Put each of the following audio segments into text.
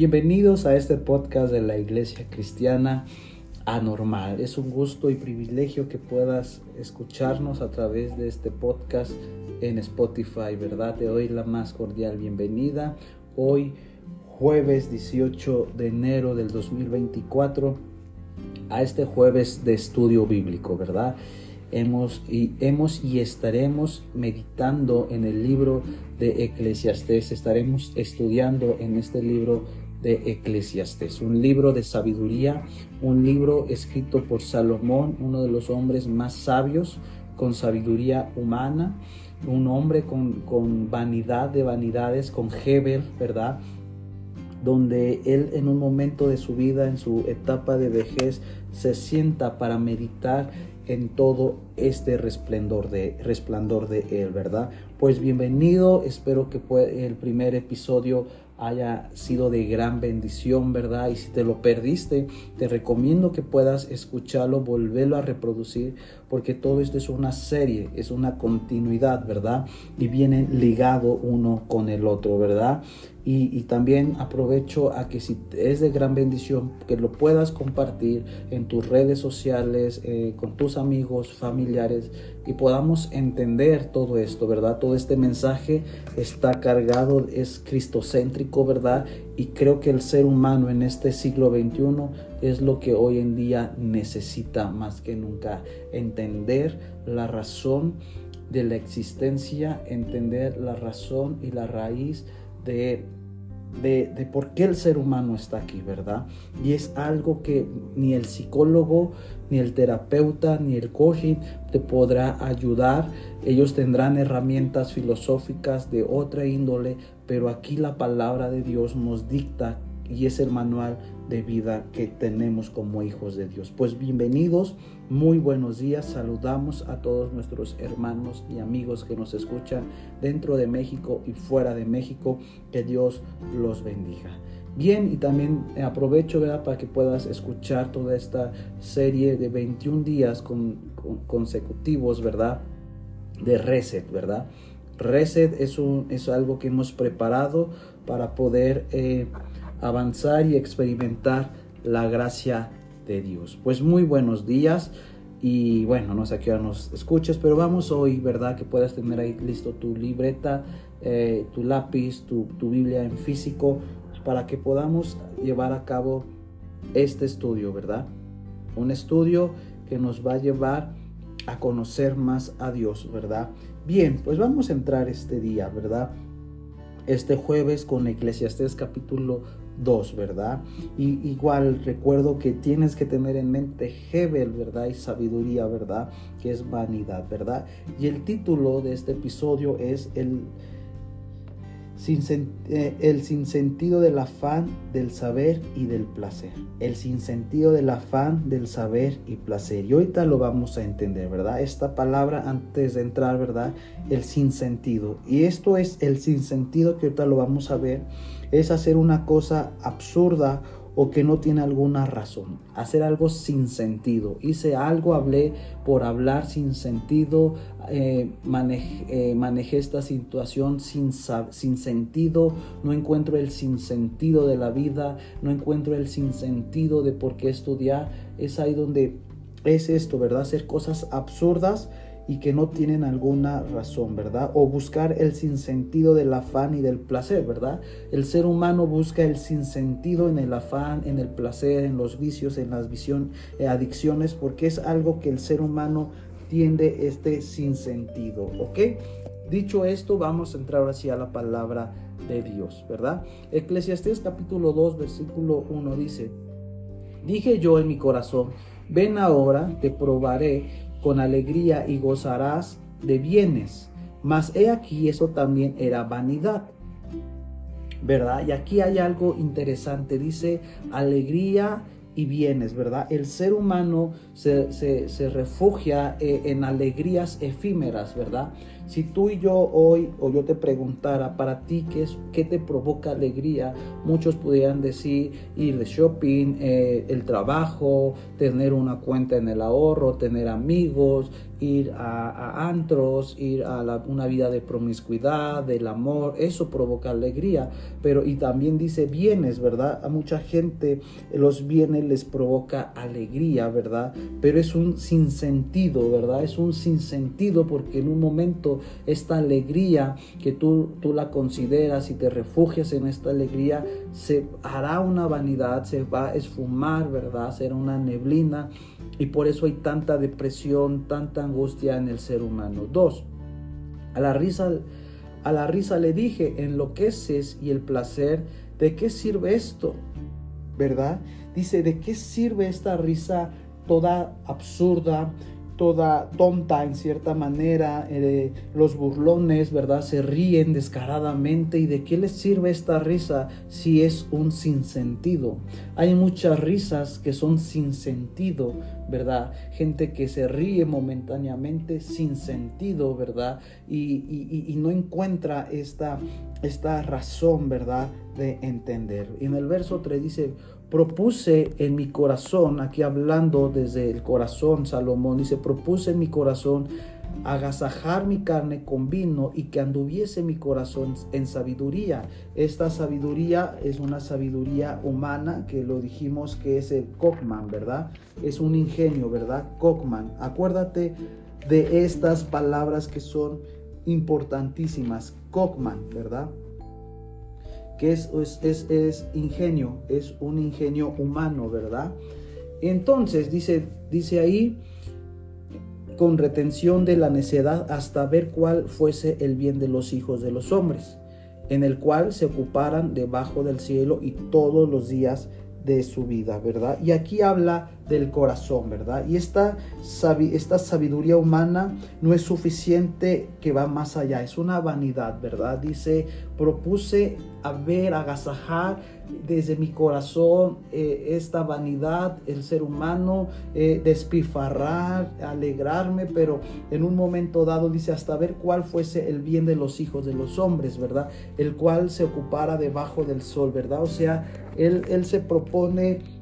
Bienvenidos a este podcast de la Iglesia Cristiana Anormal. Es un gusto y privilegio que puedas escucharnos a través de este podcast en Spotify, ¿verdad? Te doy la más cordial bienvenida. Hoy, jueves 18 de enero del 2024, a este jueves de estudio bíblico, ¿verdad? hemos y, hemos y estaremos meditando en el libro de Eclesiastés, estaremos estudiando en este libro de Eclesiastés, un libro de sabiduría, un libro escrito por Salomón, uno de los hombres más sabios con sabiduría humana, un hombre con, con vanidad de vanidades, con Hebel, ¿verdad? donde él en un momento de su vida, en su etapa de vejez, se sienta para meditar en todo este resplandor de, resplandor de Él, ¿verdad? Pues bienvenido, espero que el primer episodio haya sido de gran bendición, ¿verdad? Y si te lo perdiste, te recomiendo que puedas escucharlo, volverlo a reproducir, porque todo esto es una serie, es una continuidad, ¿verdad? Y viene ligado uno con el otro, ¿verdad? Y, también aprovecho a que si es de gran bendición, que lo puedas compartir en tus redes sociales, eh, con tus amigos, familiares, y podamos entender todo esto, ¿verdad? Todo este mensaje está cargado, es cristocéntrico, ¿verdad? Y creo que el ser humano en este siglo XXI es lo que hoy en día necesita más que nunca, entender la razón de la existencia, entender la razón y la raíz de de, por qué el ser humano está aquí, ¿verdad? Y es algo que ni el psicólogo, ni el terapeuta, ni el coaching te podrá ayudar. Ellos tendrán herramientas filosóficas de otra índole, pero aquí la palabra de Dios nos dicta y es el manual de vida que tenemos como hijos de Dios. Pues bienvenidos, muy buenos días, saludamos a todos nuestros hermanos y amigos que nos escuchan dentro de México y fuera de México, que Dios los bendiga. Bien, y también aprovecho ¿verdad? para que puedas escuchar toda esta serie de 21 días consecutivos, ¿verdad? De Reset, ¿verdad? Reset es, un, es algo que hemos preparado para poder eh, avanzar y experimentar la gracia Dios. Pues muy buenos días y bueno, no sé a qué hora nos escuches, pero vamos hoy, ¿verdad? Que puedas tener ahí listo tu libreta, eh, tu lápiz, tu, tu Biblia en físico, para que podamos llevar a cabo este estudio, ¿verdad? Un estudio que nos va a llevar a conocer más a Dios, ¿verdad? Bien, pues vamos a entrar este día, ¿verdad? Este jueves con Eclesiastés capítulo 2, ¿verdad? Y igual recuerdo que tienes que tener en mente Hebel, ¿verdad? Y sabiduría, ¿verdad? Que es vanidad, ¿verdad? Y el título de este episodio es el sin, eh, el sinsentido del afán del saber y del placer. El sinsentido del afán del saber y placer. Y ahorita lo vamos a entender, ¿verdad? Esta palabra antes de entrar, ¿verdad? El sinsentido. Y esto es el sinsentido que ahorita lo vamos a ver. Es hacer una cosa absurda o que no tiene alguna razón. Hacer algo sin sentido. Hice algo, hablé por hablar sin sentido, eh, eh, manejé, esta situación sin, sin sentido, no encuentro el sinsentido de la vida, no encuentro el sinsentido de por qué estudiar. Es ahí donde es esto, ¿verdad? Hacer cosas absurdas y que no tienen alguna razón, ¿verdad? O buscar el sinsentido del afán y del placer, ¿verdad? El ser humano busca el sinsentido en el afán, en el placer, en los vicios, en las eh, adicciones, porque es algo que el ser humano tiende este sinsentido, ¿ok? Dicho esto, vamos a entrar ahora sí a la palabra de Dios, ¿verdad? Eclesiastés capítulo 2, versículo 1 dice, dije yo en mi corazón, ven ahora, te probaré con alegría y gozarás de bienes. Mas he aquí, eso también era vanidad. ¿Verdad? Y aquí hay algo interesante. Dice alegría y bienes, ¿verdad? El ser humano se, refugia eh, en alegrías efímeras, ¿verdad? Si tú y yo hoy, o yo te preguntara para ti qué, es, qué te provoca alegría, muchos pudieran decir ir de shopping, eh, el trabajo, tener una cuenta en el ahorro, tener amigos, ir a, antros, ir a una vida de promiscuidad, del amor, eso provoca alegría, pero y también dice bienes, ¿verdad? A mucha gente los bienes les provoca alegría, ¿verdad? Pero es un sinsentido, ¿verdad? Es un sinsentido porque en un momento esta alegría que tú, tú la consideras y te refugias en esta alegría, se hará una vanidad, se va a esfumar, ¿verdad? Será una neblina y por eso hay tanta depresión, tanta angustia en el ser humano. Dos, a la risa, a la risa le dije, enloqueces y el placer, ¿de qué sirve esto? ¿Verdad? Dice, ¿de qué sirve esta risa toda absurda? Toda tonta en cierta manera, eh, los burlones, ¿verdad? Se ríen descaradamente y de qué les sirve esta risa si es un sinsentido. Hay muchas risas que son sin sentido, ¿verdad? Gente que se ríe momentáneamente sin sentido, ¿verdad? Y, y no encuentra esta, esta razón, ¿verdad? De entender. Y en el verso 3 dice, propuse en mi corazón, aquí hablando desde el corazón, Salomón dice, propuse en mi corazón agasajar mi carne con vino y que anduviese mi corazón en sabiduría. Esta sabiduría es una sabiduría humana que lo dijimos que es el Cockman, ¿verdad? Es un ingenio, ¿verdad? Cockman. Acuérdate de estas palabras que son importantísimas. Cockman, ¿verdad? Que es, es, ingenio, es un ingenio humano, ¿verdad? Entonces, dice, dice ahí, con retención de la necedad hasta ver cuál fuese el bien de los hijos de los hombres, en el cual se ocuparan debajo del cielo y todos los días de su vida, ¿verdad? Y aquí habla del corazón, ¿verdad? Y esta, esta sabiduría humana no es suficiente que va más allá, es una vanidad, ¿verdad? Dice, propuse a ver, agasajar desde mi corazón eh, esta vanidad, el ser humano, eh, despifarrar, alegrarme, pero en un momento dado dice hasta ver cuál fuese el bien de los hijos de los hombres, ¿verdad? El cual se ocupara debajo del sol, ¿verdad? O sea, él, él se propone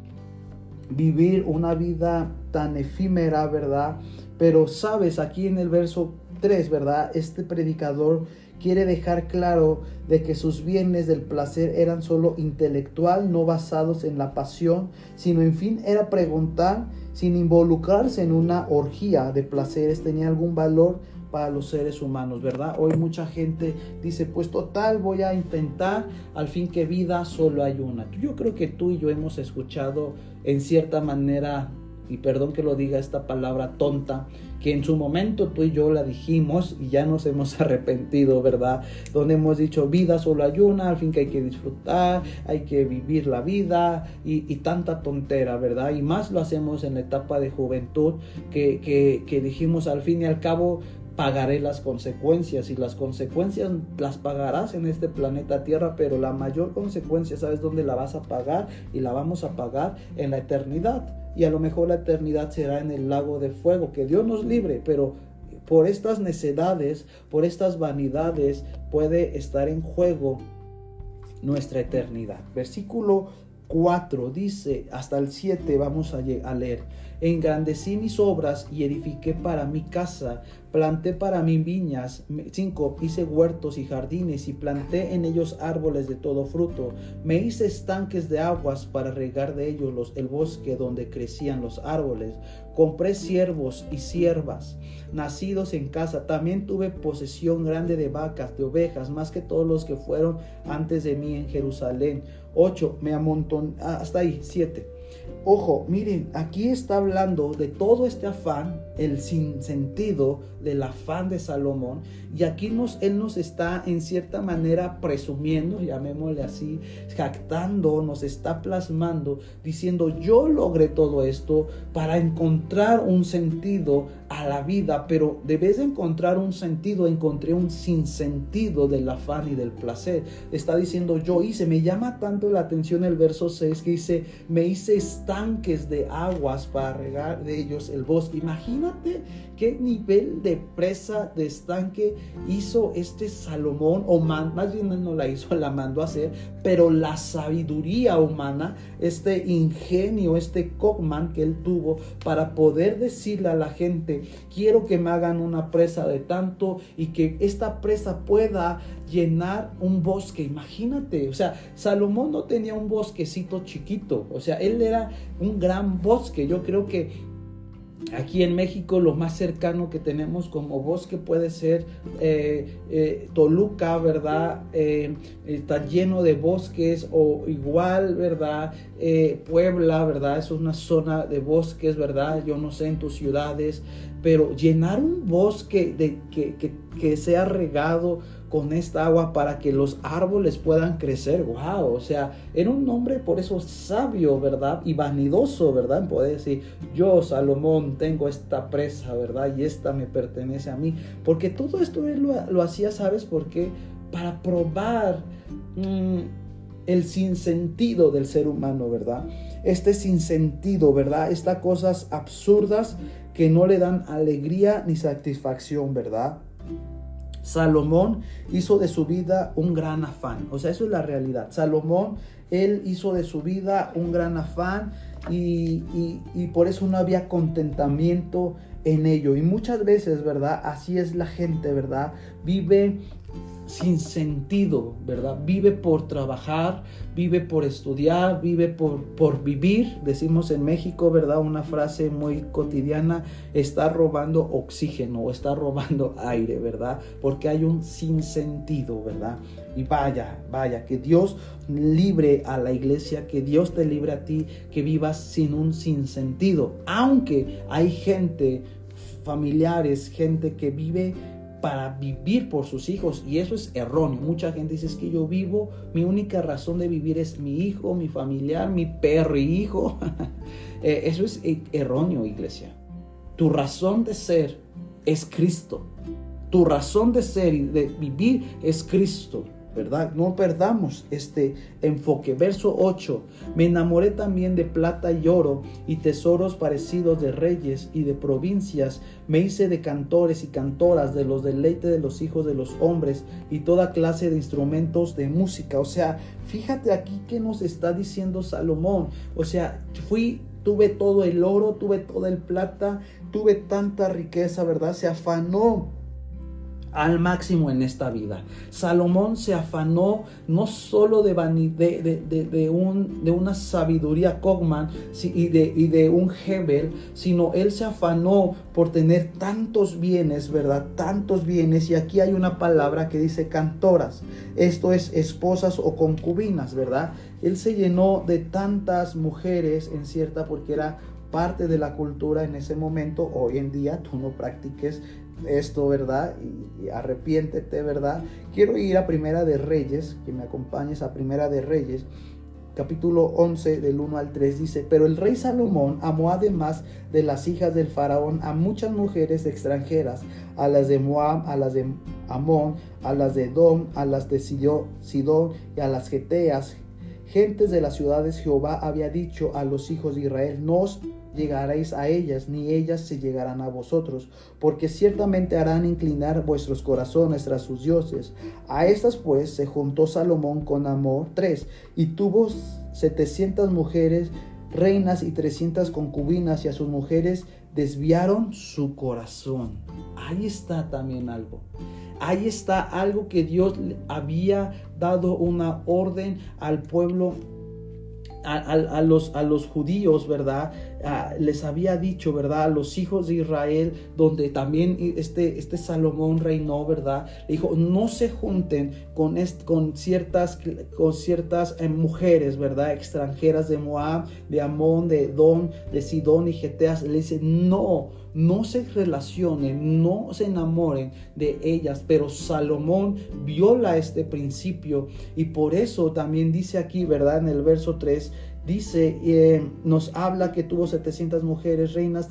vivir una vida tan efímera, ¿verdad? Pero sabes, aquí en el verso 3, ¿verdad? Este predicador quiere dejar claro de que sus bienes del placer eran solo intelectual, no basados en la pasión, sino en fin era preguntar sin involucrarse en una orgía de placeres, tenía algún valor para los seres humanos, ¿verdad? Hoy mucha gente dice, pues total, voy a intentar, al fin que vida solo hay una. Yo creo que tú y yo hemos escuchado en cierta manera y perdón que lo diga esta palabra tonta, que en su momento tú y yo la dijimos y ya nos hemos arrepentido, ¿verdad? Donde hemos dicho vida solo hay una, al fin que hay que disfrutar, hay que vivir la vida y, tanta tontera, ¿verdad? Y más lo hacemos en la etapa de juventud que dijimos al fin y al cabo pagaré las consecuencias y las consecuencias las pagarás en este planeta Tierra, pero la mayor consecuencia, ¿sabes dónde la vas a pagar? Y la vamos a pagar en la eternidad. Y a lo mejor la eternidad será en el lago de fuego, que Dios nos libre, pero por estas necedades, por estas vanidades, puede estar en juego nuestra eternidad. Versículo 4 dice, hasta el 7 vamos a leer, engrandecí mis obras y edifiqué para mi casa, planté para mí viñas, 5 hice huertos y jardines y planté en ellos árboles de todo fruto, me hice estanques de aguas para regar de ellos los, el bosque donde crecían los árboles, compré siervos y siervas, nacidos en casa, también tuve posesión grande de vacas, de ovejas, más que todos los que fueron antes de mí en Jerusalén 8, me amonton, ah, hasta ahí, 7. Ojo, miren, aquí está hablando de todo este afán, el sinsentido del afán de Salomón, y aquí nos, él nos está en cierta manera presumiendo, llamémosle así, jactando, nos está plasmando, diciendo, yo logré todo esto para encontrar un sentido a la vida, pero debes de encontrar un sentido, encontré un sinsentido del afán y del placer. Está diciendo, yo hice, me llama tanto la atención el verso 6 que dice, me hice estanques de aguas para regar de ellos el bosque. Imagínate qué nivel de presa, de estanque hizo este Salomón, o más bien no la hizo, la mandó a hacer, pero la sabiduría humana, este ingenio, este Cockman que él tuvo para poder decirle a la gente, quiero que me hagan una presa de tanto y que esta presa pueda llenar un bosque. Imagínate, o sea, Salomón no tenía un bosquecito chiquito, o sea, él era un gran bosque. Yo creo que Aquí en México lo más cercano que tenemos como bosque puede ser eh, eh, Toluca, ¿verdad? Eh, está lleno de bosques o igual, ¿verdad? Puebla, ¿verdad? Es una zona de bosques, ¿verdad? Yo no sé en tus ciudades, pero llenar un bosque de, que, sea regado con esta agua para que los árboles puedan crecer. Wow, o sea, era un hombre por eso sabio, ¿verdad? Y vanidoso, ¿verdad? Poder decir, yo, Salomón, tengo esta presa, ¿verdad? Y esta me pertenece a mí. Porque todo esto él lo, hacía, ¿sabes por qué? Para probar mm, el sinsentido del ser humano, ¿verdad? Este sinsentido, ¿verdad? Estas cosas absurdas que no le dan alegría ni satisfacción, ¿verdad? Salomón hizo de su vida un gran afán. O sea, eso es la realidad. Salomón, él hizo de su vida un gran afán y, por eso no había contentamiento en ello. Y muchas veces, ¿verdad? Así es la gente, ¿verdad? Vive sin sentido, ¿verdad? Vive por trabajar, vive por estudiar, vive por, por vivir. Decimos en México, ¿verdad? Una frase muy cotidiana, está robando oxígeno o está robando aire, ¿verdad? Porque hay un sinsentido, ¿verdad? Y vaya, vaya, que Dios libre a la iglesia, que Dios te libre a ti, que vivas sin un sinsentido. Aunque hay gente, familiares, gente que vive para vivir por sus hijos y eso es erróneo. Mucha gente dice es que yo vivo, mi única razón de vivir es mi hijo, mi familiar, mi perro y hijo. Eh, eso es e, erróneo, iglesia. Tu razón de ser es Cristo. Tu razón de ser y de vivir es Cristo. ¿Verdad? No perdamos este enfoque. Verso 8, me enamoré también de plata y oro y tesoros parecidos de reyes y de provincias. Me hice de cantores y cantoras, de los deleites de los hijos de los hombres y toda clase de instrumentos de música. O sea, fíjate aquí que nos está diciendo Salomón. O sea, fui tuve todo el oro, tuve toda el plata, tuve tanta riqueza, ¿verdad? Se afanó al máximo en esta vida. Salomón se afanó no solo de, de, de una sabiduría Cogman y de, y de un Hebel, sino él se afanó por tener tantos bienes, ¿verdad? Tantos bienes. Y aquí hay una palabra que dice cantoras. Esto es esposas o concubinas, ¿verdad? Él se llenó de tantas mujeres en cierta porque era parte de la cultura en ese momento. Hoy en día tú no practiques esto, ¿verdad? Y, arrepiéntete, ¿verdad? Quiero ir a Primera de Reyes, que me acompañes a Primera de Reyes, capítulo 11 del 1 al 3 dice, pero el rey Salomón amó además de las hijas del faraón a muchas mujeres extranjeras, a las de Moab, a las de Amón, a las de Edom, a las de Sidón y a las Geteas, gentes de las ciudades Jehová había dicho a los hijos de Israel, no llegaréis a ellas, ni ellas se llegarán a vosotros, porque ciertamente harán inclinar vuestros corazones tras sus dioses. A estas pues se juntó Salomón con Amor tres, y tuvo setecientas mujeres, reinas y trescientas concubinas, y a sus mujeres desviaron su corazón. Ahí está también algo. Ahí está algo que Dios había dado una orden al pueblo a, los, a los judíos, ¿verdad? les había dicho, ¿verdad? A los hijos de Israel, donde también este, este Salomón reinó, ¿verdad? Le dijo, no se junten con, con ciertas, con ciertas eh, mujeres, ¿verdad? Extranjeras de Moab, de Amón, de Edom, de Sidón y Geteas. Le dice, no, no se relacionen, no se enamoren de ellas, pero Salomón viola este principio y por eso también dice aquí, ¿verdad? En el verso 3, dice, eh, nos habla que tuvo 700 mujeres, reinas,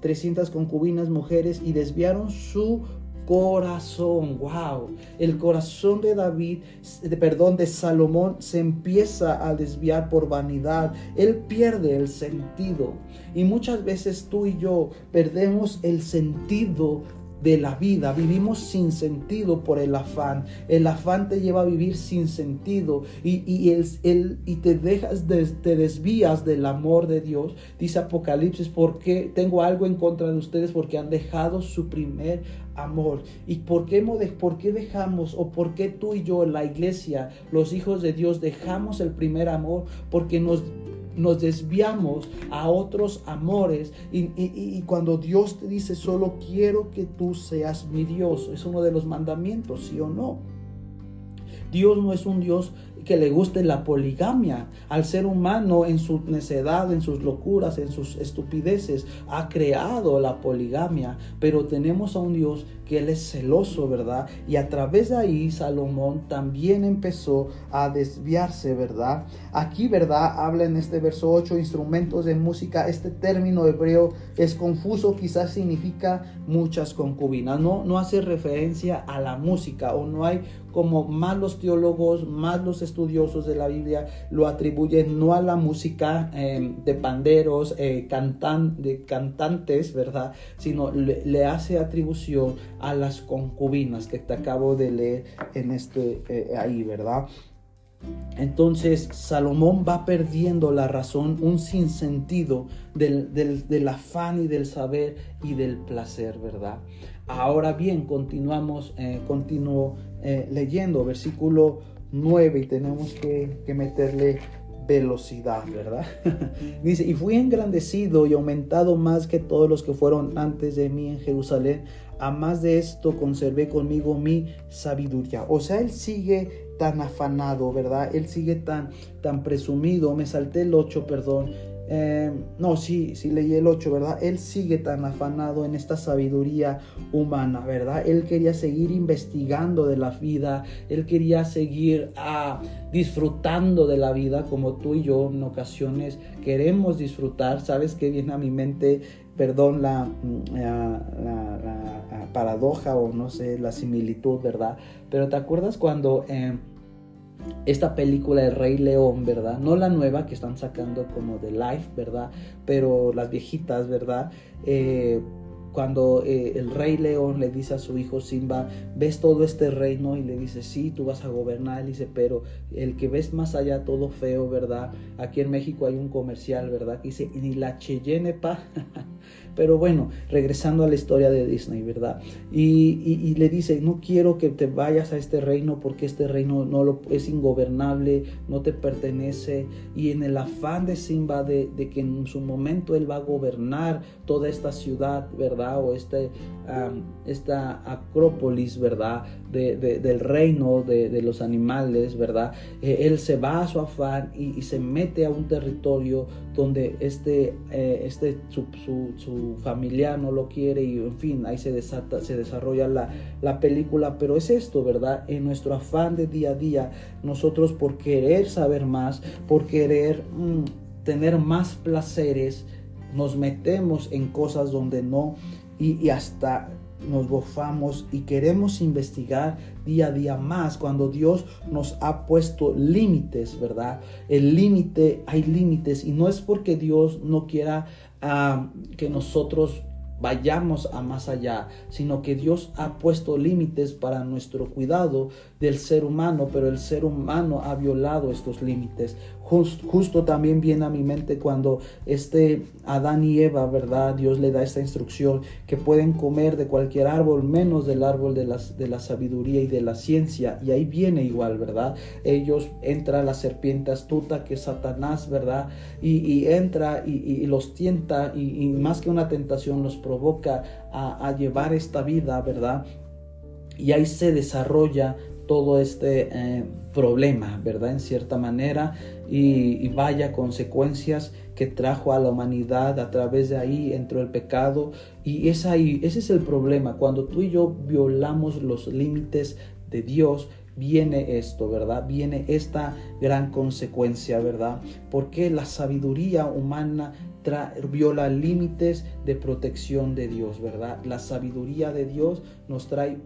300 concubinas, mujeres y desviaron su corazón. Wow. El corazón de David, de, perdón, de Salomón se empieza a desviar por vanidad. Él pierde el sentido. Y muchas veces tú y yo perdemos el sentido de la vida. Vivimos sin sentido por el afán. El afán te lleva a vivir sin sentido y, y, el, y te dejas, te desvías del amor de Dios. Dice Apocalipsis, porque tengo algo en contra de ustedes porque han dejado su primer amor. ¿Y por qué, por qué dejamos o por qué tú y yo, la iglesia, los hijos de Dios, dejamos el primer amor? Porque nos nos desviamos a otros amores y, cuando Dios te dice solo quiero que tú seas mi Dios, es uno de los mandamientos, sí o no. Dios no es un Dios que le guste la poligamia. Al ser humano en su necedad, en sus locuras, en sus estupideces, ha creado la poligamia. Pero tenemos a un Dios que Él es celoso, ¿verdad? Y a través de ahí Salomón también empezó a desviarse, ¿verdad? Aquí, ¿verdad? Habla en este verso 8 instrumentos de música. Este término hebreo es confuso, quizás significa muchas concubinas. No, no hace referencia a la música o no hay como más teólogos, más los estudiosos de la Biblia lo atribuyen no a la música em, de panderos, eh, de cantantes, ¿verdad? Sino le, hace atribución a las concubinas que te acabo de leer en este eh, ahí, ¿verdad? Entonces Salomón va perdiendo la razón, un sinsentido del, del, afán y del saber y del placer, ¿verdad? Ahora bien, continuamos, eh, continuo eh, leyendo versículo 9 y tenemos que, que meterle velocidad, ¿verdad? Dice, y fui engrandecido y aumentado más que todos los que fueron antes de mí en Jerusalén. A más de esto conservé conmigo mi sabiduría. O sea, él sigue tan afanado, ¿verdad? Él sigue tan, tan presumido. Me salté el 8, perdón eh, no, sí, sí leí el 8, ¿verdad? Él sigue tan afanado en esta sabiduría humana, ¿verdad? Él quería seguir investigando de la vida, él quería seguir ah, disfrutando de la vida como tú y yo en ocasiones queremos disfrutar. ¿Sabes qué viene a mi mente? Perdón, la, mm, la, paradoja o no sé, la similitud, ¿verdad? Pero ¿te acuerdas cuando... Eh, esta película de Rey León, ¿verdad? No la nueva que están sacando como de Life, ¿verdad? Pero las viejitas, ¿verdad? Eh, cuando eh, el rey león le dice a su hijo Simba, ves todo este reino y le dice, sí, tú vas a gobernar, y dice, pero el que ves más allá todo feo, ¿verdad? Aquí en México hay un comercial, ¿verdad? Que dice, ni la Cheyenne pa. pero bueno, regresando a la historia de Disney, ¿verdad? Y, le dice, no quiero que te vayas a este reino porque este reino no lo, es ingobernable, no te pertenece. Y en el afán de Simba de, de que en su momento él va a gobernar toda esta ciudad, ¿verdad? O este, esta acrópolis, ¿verdad? del reino de, los animales, ¿verdad? Eh, él se va a su afán y, se mete a un territorio donde este, eh, este familiar no lo quiere y en fin, ahí se, desata, se desarrolla la, la película, pero es esto, ¿verdad? En nuestro afán de día a día, nosotros por querer saber más, por querer mm, tener más placeres, nos metemos en cosas donde no y, hasta nos bofamos y queremos investigar día a día más cuando Dios nos ha puesto límites, ¿verdad? El límite, hay límites y no es porque Dios no quiera que nosotros vayamos a más allá, sino que Dios ha puesto límites para nuestro cuidado del ser humano, pero el ser humano ha violado estos límites. justo también viene a mi mente cuando este Adán y Eva, ¿verdad? Dios le da esta instrucción que pueden comer de cualquier árbol menos del árbol de, las, de la sabiduría y de la ciencia. Y ahí viene igual, ¿verdad? Ellos entra la serpiente astuta que es Satanás, ¿verdad? Y, entra y, los tienta y, más que una tentación los provoca a, llevar esta vida, ¿verdad? Y ahí se desarrolla todo este eh, problema, ¿verdad? En cierta manera, y, vaya consecuencias que trajo a la humanidad a través de ahí entró el pecado y es ahí, ese es el problema, cuando tú y yo violamos los límites de Dios, viene esto, ¿verdad? Viene esta gran consecuencia, ¿verdad? Porque la sabiduría humana viola límites de protección de Dios, ¿verdad? La sabiduría de Dios nos trae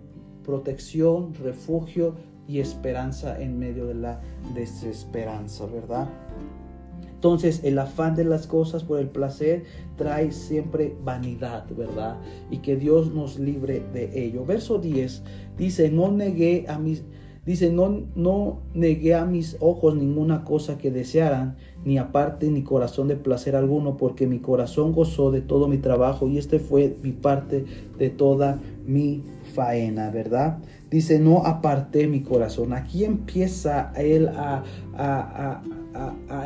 protección, refugio y esperanza en medio de la desesperanza, ¿verdad? Entonces el afán de las cosas por el placer trae siempre vanidad, ¿verdad? Y que Dios nos libre de ello. Verso 10 dice, no negué a mis... Dice, no, no negué a mis ojos ninguna cosa que desearan, ni aparte ni corazón de placer alguno, porque mi corazón gozó de todo mi trabajo y este fue mi parte de toda mi faena, ¿verdad? Dice, no aparté mi corazón. Aquí empieza él a, a, a,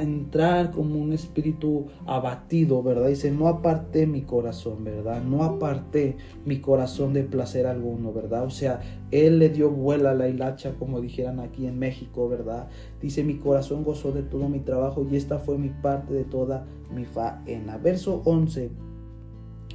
entrar como un espíritu abatido, ¿verdad? Dice, no aparté mi corazón, ¿verdad? No aparté mi corazón de placer alguno, ¿verdad? O sea, él le dio vuela a la hilacha, como dijeran aquí en México, ¿verdad? Dice, mi corazón gozó de todo mi trabajo y esta fue mi parte de toda mi faena. Verso 11.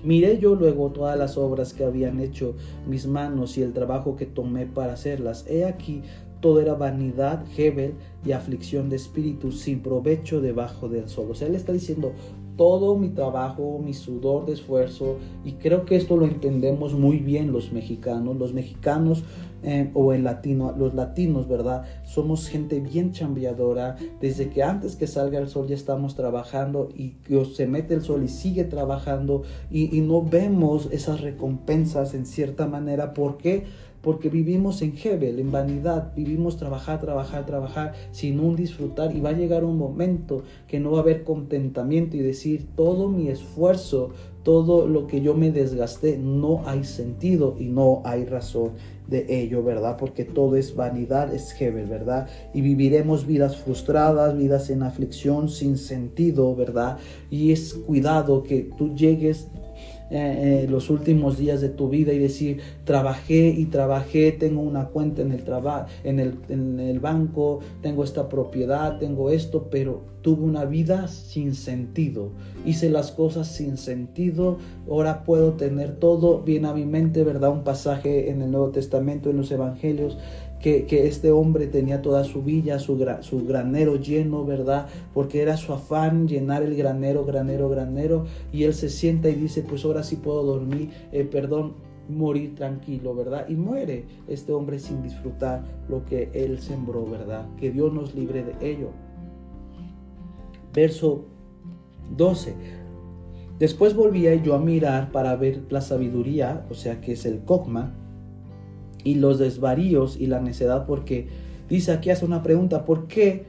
Miré yo luego todas las obras que habían hecho mis manos y el trabajo que tomé para hacerlas. He aquí, todo era vanidad, Hebel y aflicción de espíritu sin provecho debajo del sol. O sea, él está diciendo, todo mi trabajo, mi sudor de esfuerzo, y creo que esto lo entendemos muy bien los mexicanos. Los mexicanos eh, o el latino, los latinos, ¿verdad? Somos gente bien chambeadora. Desde que antes que salga el sol ya estamos trabajando y se mete el sol y sigue trabajando y, y no vemos esas recompensas en cierta manera. ¿Por qué? Porque vivimos en Hebel, en vanidad, vivimos trabajar, trabajar, trabajar sin un disfrutar y va a llegar un momento que no va a haber contentamiento y decir todo mi esfuerzo, todo lo que yo me desgasté, no hay sentido y no hay razón de ello, ¿verdad? Porque todo es vanidad, es Hebel, ¿verdad? Y viviremos vidas frustradas, vidas en aflicción, sin sentido, ¿verdad? Y es cuidado que tú llegues eh, eh, los últimos días de tu vida y decir, trabajé y trabajé, tengo una cuenta en el, en el, en el banco, tengo esta propiedad, tengo esto, pero tuve una vida sin sentido, hice las cosas sin sentido, ahora puedo tener todo bien a mi mente, ¿verdad? Un pasaje en el Nuevo Testamento, en los Evangelios, que, este hombre tenía toda su villa, su, granero lleno, ¿verdad? Porque era su afán llenar el granero, granero, granero. Y él se sienta y dice, pues ahora sí puedo dormir, eh, perdón, morir tranquilo, ¿verdad? Y muere este hombre sin disfrutar lo que él sembró, ¿verdad? Que Dios nos libre de ello. Verso 12. Después volvía yo a mirar para ver la sabiduría, o sea que es el cogma, y los desvaríos y la necedad, porque dice aquí hace una pregunta, ¿por qué?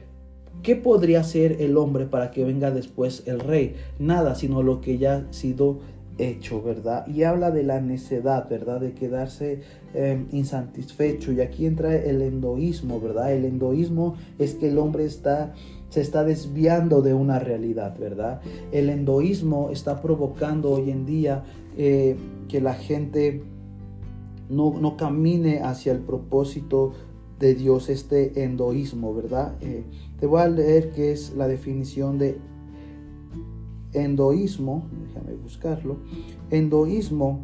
¿Qué podría hacer el hombre para que venga después el rey? Nada, sino lo que ya ha sido hecho, ¿verdad? Y habla de la necedad, ¿verdad? De quedarse em, insatisfecho. Y aquí entra el endoísmo, ¿verdad? El endoísmo es que el hombre está se está desviando de una realidad, ¿verdad? El endoísmo está provocando hoy en día eh, que la gente no, camine hacia el propósito de Dios, este endoísmo, ¿verdad? Eh, te voy a leer qué es la definición de endoísmo, déjame buscarlo. Endoísmo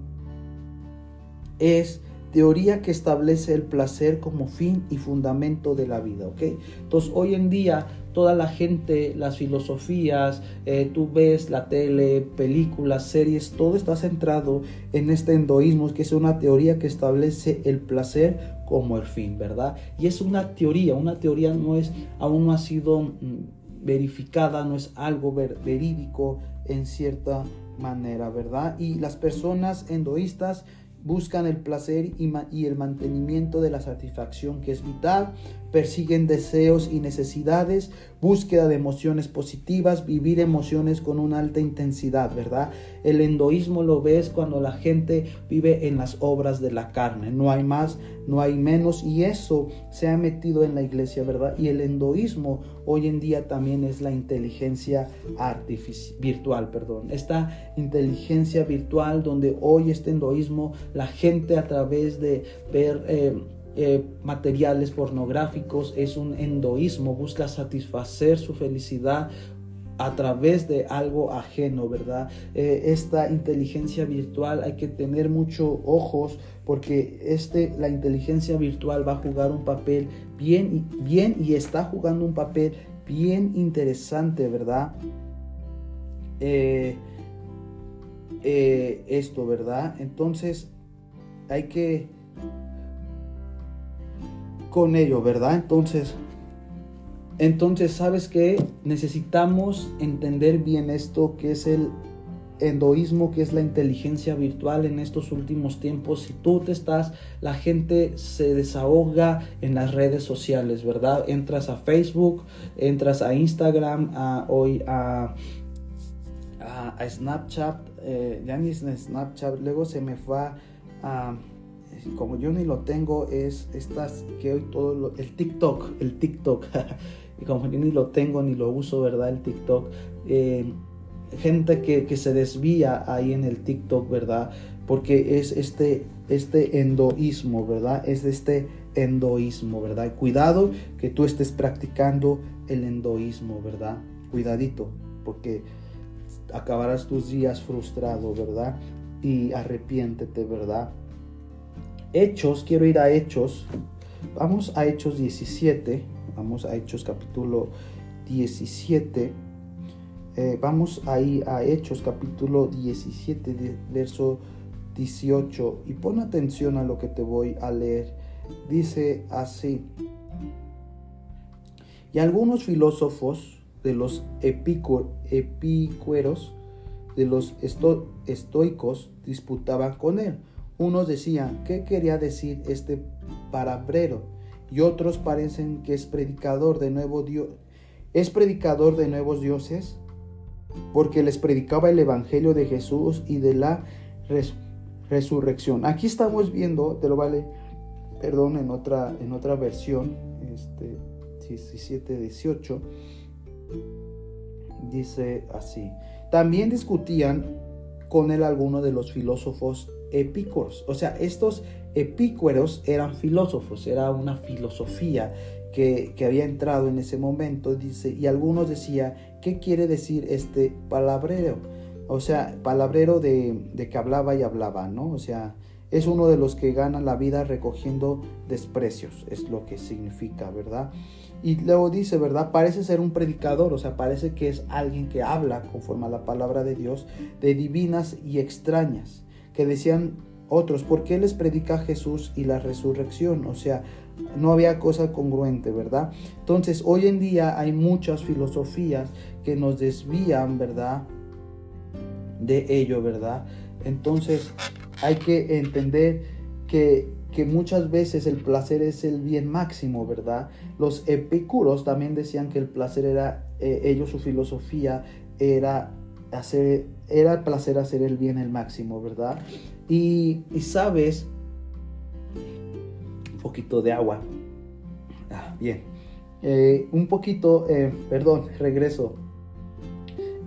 es teoría que establece el placer como fin y fundamento de la vida, ¿ok? Entonces hoy en día toda la gente, las filosofías, eh, tú ves la tele, películas, series, todo está centrado en este endoísmo, que es una teoría que establece el placer como el fin, ¿verdad? Y es una teoría, una teoría no es, aún no ha sido mm, verificada, no es algo verídico en cierta manera, ¿verdad? Y las personas endoístas buscan el placer y, el mantenimiento de la satisfacción que es vital, persiguen deseos y necesidades, búsqueda de emociones positivas, vivir emociones con una alta intensidad, ¿verdad? El endoísmo lo ves cuando la gente vive en las obras de la carne, no hay más, no hay menos y eso se ha metido en la iglesia, ¿verdad? Y el endoísmo hoy en día también es la inteligencia artificial, virtual, perdón, esta inteligencia virtual donde hoy este endoísmo, la gente a través de ver... Eh, eh, materiales pornográficos, es un endoísmo, busca satisfacer su felicidad a través de algo ajeno, ¿verdad? Eh, esta inteligencia virtual hay que tener mucho ojos porque este, la inteligencia virtual va a jugar un papel bien, bien y está jugando un papel bien interesante, ¿verdad? eh, esto, ¿verdad? Entonces hay que con ello, ¿verdad? Entonces, entonces, ¿sabes que Necesitamos entender bien esto que es el endoísmo, que es la inteligencia virtual en estos últimos tiempos. Si tú te estás, la gente se desahoga en las redes sociales, ¿verdad? Entras a Facebook, entras a Instagram, a, hoy a, a, Snapchat, eh, ya ni Snapchat, luego se me fue a como yo ni lo tengo, es estas que hoy todo el TikTok, el TikTok, y como yo ni lo tengo ni lo uso, ¿verdad? El TikTok, eh, gente que, se desvía ahí en el TikTok, ¿verdad? Porque es este, este endoísmo, ¿verdad? Es este endoísmo, ¿verdad? Cuidado que tú estés practicando el endoísmo, ¿verdad? Cuidadito, porque acabarás tus días frustrado, ¿verdad? Y arrepiéntete, ¿verdad? Hechos, quiero ir a Hechos. Vamos a Hechos 17. Vamos a Hechos capítulo 17. Eh, vamos ahí a Hechos capítulo 17, verso 18. Y pon atención a lo que te voy a leer. Dice así. Y algunos filósofos de los epícueros, de los estoicos, disputaban con él unos decían, ¿qué quería decir este parabrero? Y otros parecen que es predicador de nuevo Dios. ¿Es predicador de nuevos dioses? Porque les predicaba el evangelio de Jesús y de la resurrección. Aquí estamos viendo, te lo vale, perdón, en otra, en otra versión, este 17, 18, dice así. También discutían con él algunos de los filósofos epícoros. O sea, estos epícueros eran filósofos, era una filosofía que, había entrado en ese momento, dice, y algunos decían, ¿qué quiere decir este palabrero? O sea, palabrero de, de que hablaba y hablaba, ¿no? O sea, es uno de los que gana la vida recogiendo desprecios, es lo que significa, ¿verdad? Y luego dice, ¿verdad? Parece ser un predicador, o sea, parece que es alguien que habla conforme a la palabra de Dios, de divinas y extrañas que decían otros, ¿por qué les predica Jesús y la resurrección? O sea, no había cosa congruente, ¿verdad? Entonces, hoy en día hay muchas filosofías que nos desvían, ¿verdad? De ello, ¿verdad? Entonces, hay que entender que, que muchas veces el placer es el bien máximo, ¿verdad? Los epícuros también decían que el placer era, eh, ellos su filosofía era hacer, era placer hacer el bien el máximo, ¿verdad? Y, sabes, un poquito de agua. Ah, bien. Eh, un poquito, eh, perdón, regreso.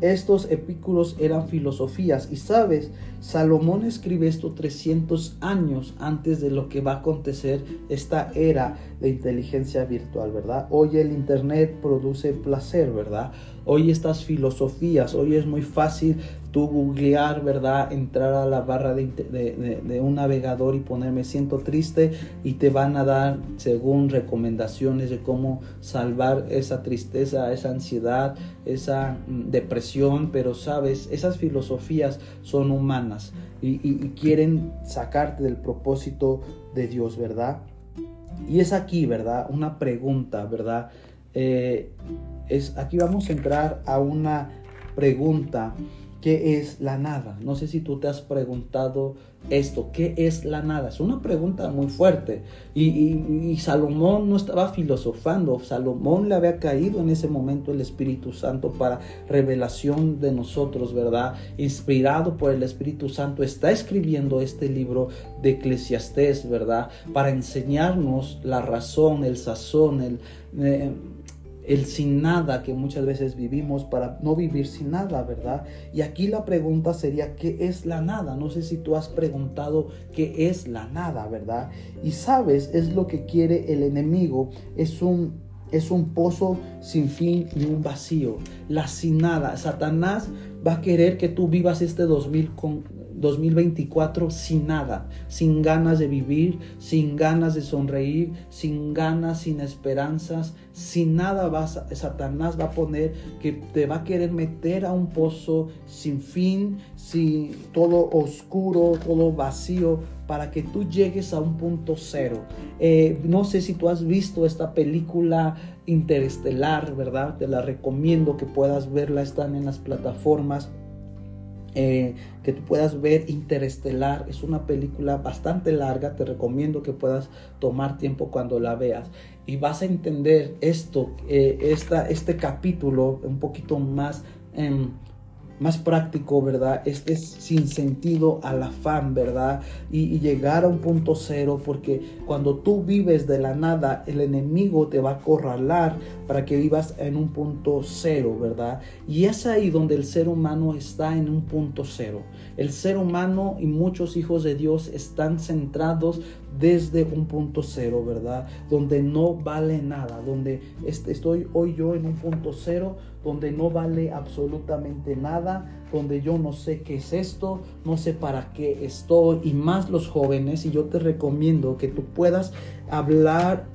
Estos epícuros eran filosofías y sabes, Salomón escribe esto 300 años antes de lo que va a acontecer esta era de inteligencia virtual, ¿verdad? Hoy el Internet produce placer, ¿verdad? Hoy estas filosofías, hoy es muy fácil tú googlear, ¿verdad? Entrar a la barra de, un navegador y ponerme siento triste y te van a dar según recomendaciones de cómo salvar esa tristeza, esa ansiedad, esa mm, depresión, pero sabes, esas filosofías son humanas y, quieren sacarte del propósito de Dios, ¿verdad? Y es aquí, ¿verdad? Una pregunta, ¿verdad? Eh, es, aquí vamos a entrar a una pregunta ¿Qué es la nada? No sé si tú te has preguntado esto, ¿qué es la nada? Es una pregunta muy fuerte. Y, Salomón no estaba filosofando, Salomón le había caído en ese momento el Espíritu Santo para revelación de nosotros, ¿verdad? Inspirado por el Espíritu Santo, está escribiendo este libro de Eclesiastés, ¿verdad? Para enseñarnos la razón, el sazón, el... Eh, el sin nada que muchas veces vivimos para no vivir sin nada, ¿verdad? Y aquí la pregunta sería, ¿qué es la nada? No sé si tú has preguntado qué es la nada, ¿verdad? Y sabes, es lo que quiere el enemigo, es un es un pozo sin fin y un vacío, la sin nada. Satanás va a querer que tú vivas este 2000 con 2024 sin nada, sin ganas de vivir, sin ganas de sonreír, sin ganas, sin esperanzas, sin nada Satanás va a poner que te va a querer meter a un pozo sin fin, sin todo oscuro, todo vacío, para que tú llegues a un punto cero. Eh, no sé si tú has visto esta película interestelar, ¿verdad? Te la recomiendo que puedas verla, están en las plataformas. Eh, que tú puedas ver Interestelar. Es una película bastante larga, te recomiendo que puedas tomar tiempo cuando la veas y vas a entender esto, eh, este capítulo un poquito más em, más práctico, ¿verdad? Este es sin sentido al afán, ¿verdad? Y, llegar a un punto cero, porque cuando tú vives de la nada, el enemigo te va a acorralar para que vivas en un punto cero, ¿verdad? Y es ahí donde el ser humano está en un punto cero. El ser humano y muchos hijos de Dios están centrados desde un punto cero, ¿verdad? Donde no vale nada, donde estoy hoy yo en un punto cero, donde no vale absolutamente nada, donde yo no sé qué es esto, no sé para qué estoy, y más los jóvenes, y yo te recomiendo que tú puedas hablar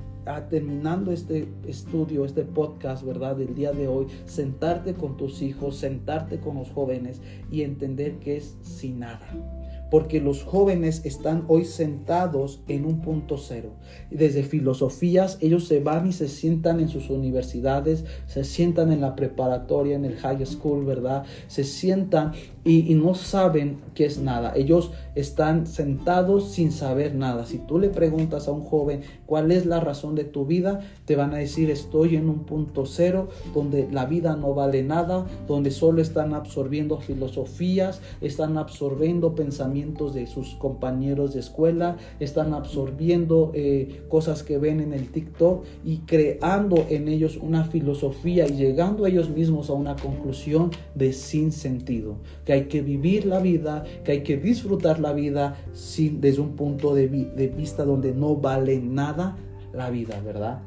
terminando este estudio, este podcast, ¿verdad? Del día de hoy, sentarte con tus hijos, sentarte con los jóvenes y entender que es sin nada porque los jóvenes están hoy sentados en un punto cero. Desde filosofías, ellos se van y se sientan en sus universidades, se sientan en la preparatoria, en el high school, ¿verdad? Se sientan y, no saben qué es nada. Ellos están sentados sin saber nada. Si tú le preguntas a un joven cuál es la razón de tu vida, te van a decir estoy en un punto cero donde la vida no vale nada, donde solo están absorbiendo filosofías, están absorbiendo pensamientos de sus compañeros de escuela, están absorbiendo eh, cosas que ven en el TikTok y creando en ellos una filosofía y llegando ellos mismos a una conclusión de sin sentido. Hay que vivir la vida, que hay que disfrutar la vida sin, desde un punto de, vista donde no vale nada la vida, ¿verdad?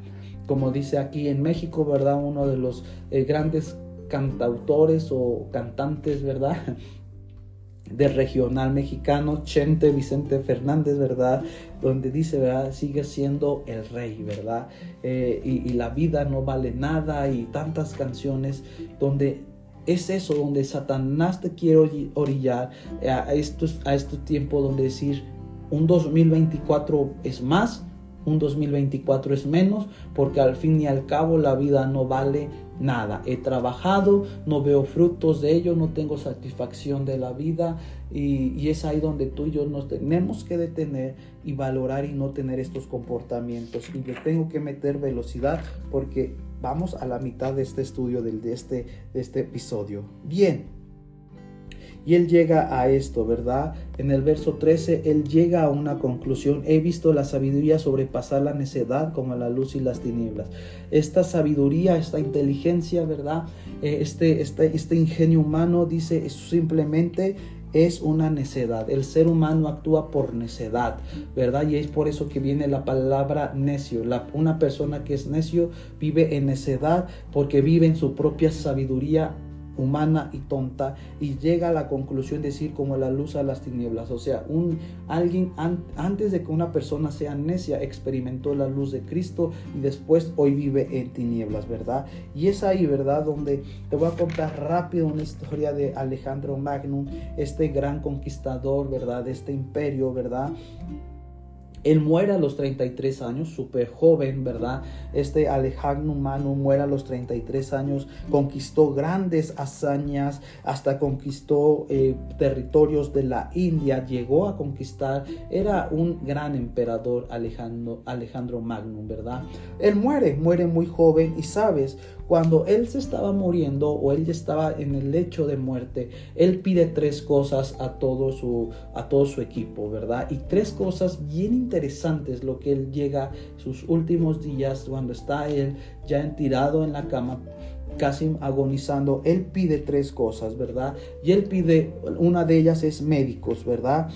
Como dice aquí en México, ¿verdad? Uno de los eh, grandes cantautores o cantantes, ¿verdad? del regional mexicano, Chente Vicente Fernández, ¿verdad? Donde dice, ¿verdad? Sigue siendo el rey, ¿verdad? Eh, y, y, la vida no vale nada y tantas canciones donde es eso donde Satanás te quiere orillar a estos, a este tiempo donde decir un 2024 es más, un 2024 es menos, porque al fin y al cabo la vida no vale nada. He trabajado, no veo frutos de ello, no tengo satisfacción de la vida y, y, es ahí donde tú y yo nos tenemos que detener y valorar y no tener estos comportamientos. Y yo tengo que meter velocidad porque vamos a la mitad de este estudio, de, este, de este episodio. Bien. Y él llega a esto, ¿verdad? En el verso 13, él llega a una conclusión. He visto la sabiduría sobrepasar la necedad como la luz y las tinieblas. Esta sabiduría, esta inteligencia, ¿verdad? Eh, este, este, este ingenio humano dice simplemente es una necedad. El ser humano actúa por necedad, ¿verdad? Y es por eso que viene la palabra necio. La, una persona que es necio vive en necedad porque vive en su propia sabiduría humana y tonta y llega a la conclusión de decir como la luz a las tinieblas. O sea, un, alguien antes de que una persona sea necia experimentó la luz de Cristo y después hoy vive en tinieblas, ¿verdad? Y es ahí, ¿verdad? Donde te voy a contar rápido una historia de Alejandro Magnum, este gran conquistador, ¿verdad? De este imperio, ¿verdad? Él muere a los 33 años, súper joven, ¿verdad? Este Alejandro Manu muere a los 33 años, conquistó grandes hazañas, hasta conquistó eh, territorios de la India, llegó a conquistar, era un gran emperador Alejandro, Alejandro Magnum, ¿verdad? Él muere, muere muy joven y sabes, cuando él se estaba muriendo o él ya estaba en el lecho de muerte, él pide tres cosas a todo su, a todo su equipo, ¿verdad? Y tres cosas bien interesantes lo que él llega sus últimos días cuando está él ya tirado en la cama casi agonizando, él pide tres cosas, ¿verdad? Y él pide, una de ellas es médicos, ¿verdad?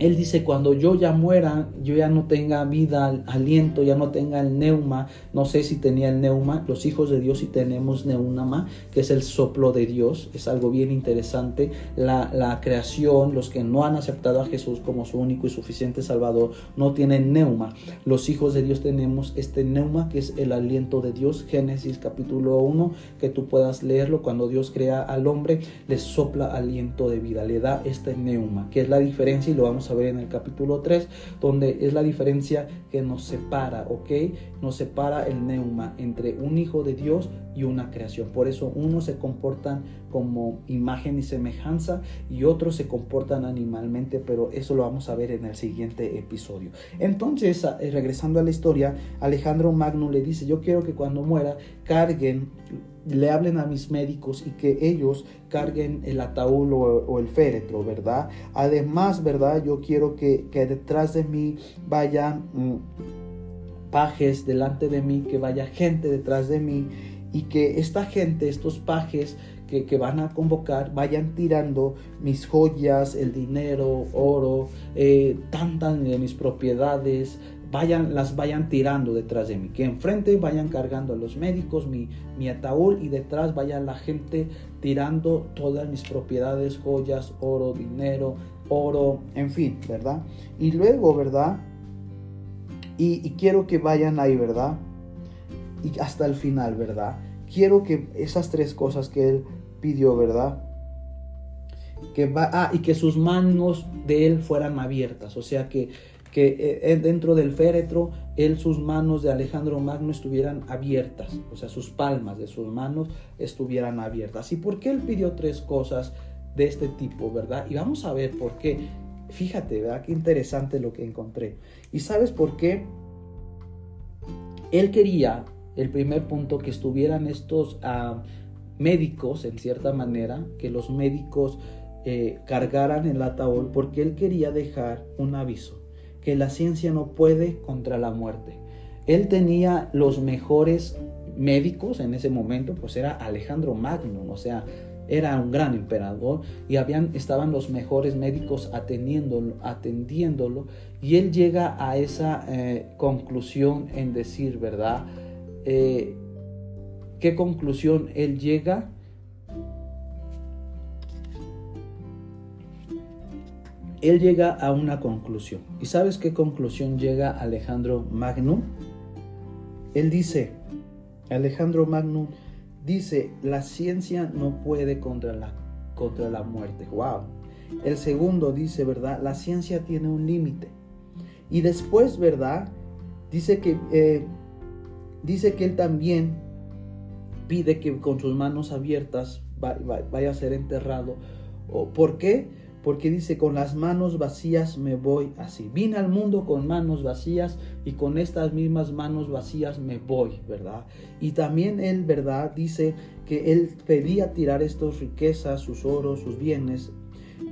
Él dice, cuando yo ya muera, yo ya no tenga vida, aliento, ya no tenga el neuma, no sé si tenía el neuma, los hijos de Dios sí tenemos neunama, que es el soplo de Dios, es algo bien interesante, la, creación, los que no han aceptado a Jesús como su único y suficiente Salvador, no tienen neuma, los hijos de Dios tenemos este neuma, que es el aliento de Dios, Génesis capítulo 1, que tú puedas leerlo, cuando Dios crea al hombre, le sopla aliento de vida, le da este neuma, que es la diferencia y lo vamos a ver en el capítulo 3, donde es la diferencia que nos separa, ¿ok? Nos separa el neuma entre un hijo de Dios y una creación. Por eso unos se comportan como imagen y semejanza y otros se comportan animalmente, pero eso lo vamos a ver en el siguiente episodio. Entonces, eh, regresando a la historia, Alejandro Magno le dice, yo quiero que cuando muera carguen le hablen a mis médicos y que ellos carguen el ataúd o, el féretro, ¿verdad? Además, ¿verdad? Yo quiero que, detrás de mí vayan mm, pajes delante de mí, que vaya gente detrás de mí y que esta gente, estos pajes que, van a convocar, vayan tirando mis joyas, el dinero, oro, eh, tantas de mis propiedades, vayan, las vayan tirando detrás de mí. Que enfrente vayan cargando a los médicos mi, mi ataúd y detrás vaya la gente tirando todas mis propiedades, joyas, oro, dinero, oro, en fin, ¿verdad? Y luego, ¿verdad? Y, quiero que vayan ahí, ¿verdad? Y hasta el final, ¿verdad? Quiero que esas tres cosas que él pidió, ¿verdad? Que va, ah, y que sus manos de él fueran abiertas, o sea que que eh, dentro del féretro él sus manos de Alejandro Magno estuvieran abiertas, o sea, sus palmas de sus manos estuvieran abiertas. ¿Y por qué él pidió tres cosas de este tipo, verdad? Y vamos a ver por qué. Fíjate, ¿verdad? Qué interesante lo que encontré. ¿Y sabes por qué? Él quería, el primer punto, que estuvieran estos ah, médicos, en cierta manera, que los médicos eh, cargaran el ataúd, porque él quería dejar un aviso que la ciencia no puede contra la muerte. Él tenía los mejores médicos en ese momento, pues era Alejandro Magno, o sea, era un gran emperador y habían, estaban los mejores médicos atendiéndolo, atendiéndolo y él llega a esa eh, conclusión en decir, ¿verdad? Eh, ¿Qué conclusión él llega? Él llega a una conclusión. ¿Y sabes qué conclusión llega Alejandro Magno? Él dice, Alejandro Magno dice, la ciencia no puede contra la, contra la muerte. ¡Wow! El segundo dice, ¿verdad? La ciencia tiene un límite. Y después, ¿verdad? Dice que, eh, dice que él también pide que con sus manos abiertas vaya a ser enterrado. ¿Por qué? Porque dice, con las manos vacías me voy así. Vine al mundo con manos vacías y con estas mismas manos vacías me voy, ¿verdad? Y también él, ¿verdad? Dice que él pedía tirar estas riquezas, sus oros, sus bienes,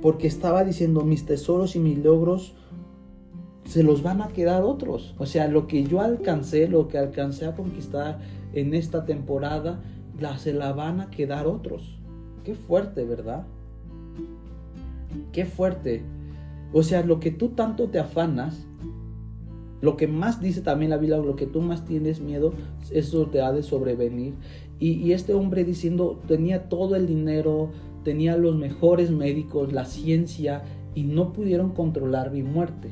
porque estaba diciendo, mis tesoros y mis logros se los van a quedar otros. O sea, lo que yo alcancé, lo que alcancé a conquistar en esta temporada, la, se la van a quedar otros. Qué fuerte, ¿verdad? Qué fuerte. O sea, lo que tú tanto te afanas, lo que más dice también la Biblia, lo que tú más tienes miedo, eso te ha de sobrevenir. Y, este hombre diciendo, tenía todo el dinero, tenía los mejores médicos, la ciencia, y no pudieron controlar mi muerte.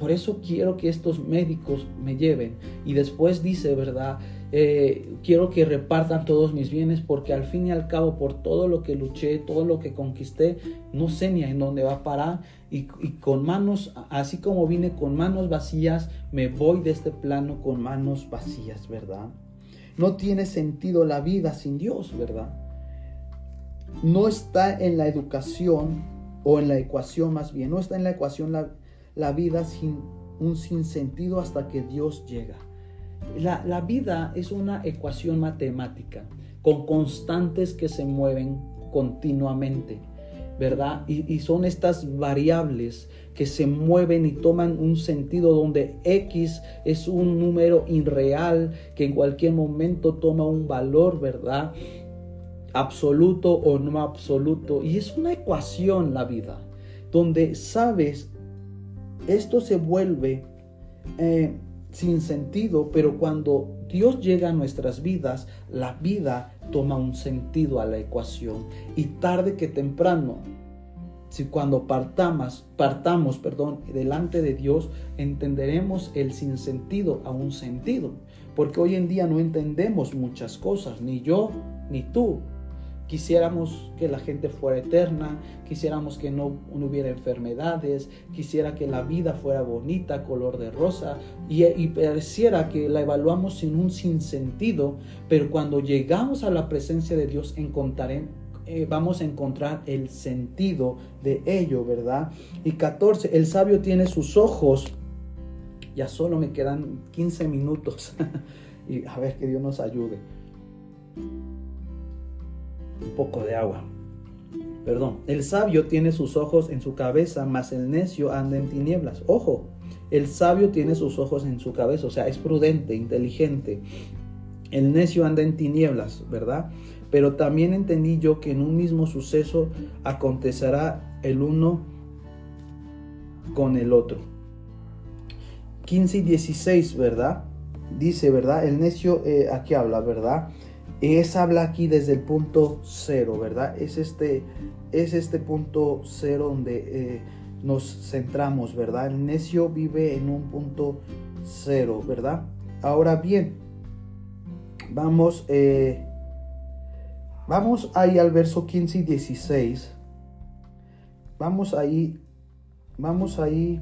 Por eso quiero que estos médicos me lleven. Y después dice, ¿verdad? Eh, quiero que repartan todos mis bienes porque al fin y al cabo por todo lo que luché, todo lo que conquisté, no sé ni en dónde va a parar y, con manos, así como vine con manos vacías, me voy de este plano con manos vacías, ¿verdad? No tiene sentido la vida sin Dios, ¿verdad? No está en la educación o en la ecuación más bien, no está en la ecuación la, la vida sin un sinsentido hasta que Dios llega. La, vida es una ecuación matemática con constantes que se mueven continuamente, ¿verdad? Y, y, son estas variables que se mueven y toman un sentido donde X es un número irreal que en cualquier momento toma un valor, ¿verdad? Absoluto o no absoluto. Y es una ecuación la vida, donde sabes esto se vuelve eh, sin sentido, pero cuando Dios llega a nuestras vidas, la vida toma un sentido a la ecuación y tarde que temprano si cuando partamos, partamos, perdón, delante de Dios, entenderemos el sinsentido a un sentido, porque hoy en día no entendemos muchas cosas, ni yo ni tú. Quisiéramos que la gente fuera eterna, quisiéramos que no, hubiera enfermedades, quisiera que la vida fuera bonita, color de rosa, y, y pareciera que la evaluamos sin un sinsentido, pero cuando llegamos a la presencia de Dios encontraremos eh, vamos a encontrar el sentido de ello, ¿verdad? Y 14, el sabio tiene sus ojos, ya solo me quedan 15 minutos, y a ver que Dios nos ayude. Un poco de agua. Perdón, el sabio tiene sus ojos en su cabeza, mas el necio anda en tinieblas. Ojo, el sabio tiene sus ojos en su cabeza, o sea, es prudente, inteligente. El necio anda en tinieblas, ¿verdad? Pero también entendí yo que en un mismo suceso acontecerá el uno con el otro. 15 y 16, ¿verdad? Dice, ¿verdad? El necio eh, aquí habla, ¿verdad? Es habla aquí desde el punto cero, ¿verdad? Es este, es este punto cero donde eh, nos centramos, ¿verdad? El necio vive en un punto cero, ¿verdad? Ahora bien, vamos eh, Vamos ahí al verso 15 y 16. Vamos ahí, vamos ahí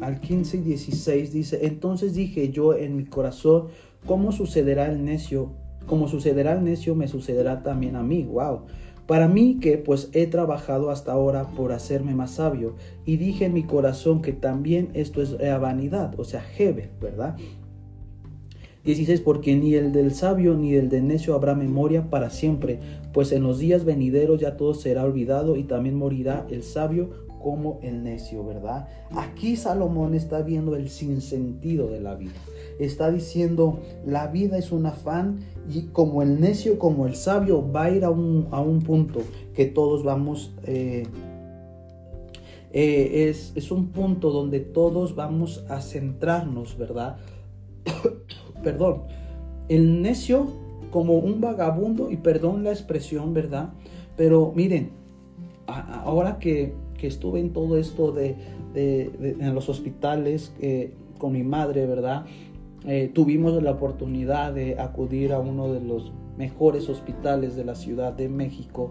al 15 y 16. Dice, entonces dije yo en mi corazón, ¿cómo sucederá el necio? Como sucederá el necio, me sucederá también a mí. Wow. Para mí que pues he trabajado hasta ahora por hacerme más sabio y dije en mi corazón que también esto es vanidad, o sea, Heber, ¿verdad? 16. Porque ni el del sabio ni el del necio habrá memoria para siempre, pues en los días venideros ya todo será olvidado y también morirá el sabio como el necio, ¿verdad? Aquí Salomón está viendo el sinsentido de la vida. Está diciendo, la vida es un afán y como el necio, como el sabio, va a ir a un, a un punto que todos vamos... Eh, eh, es, es un punto donde todos vamos a centrarnos, ¿verdad? perdón, el necio como un vagabundo, y perdón la expresión, ¿verdad? Pero miren, ahora que, estuve en todo esto de, en los hospitales eh, con mi madre, ¿verdad? Eh, tuvimos la oportunidad de acudir a uno de los mejores hospitales de la Ciudad de México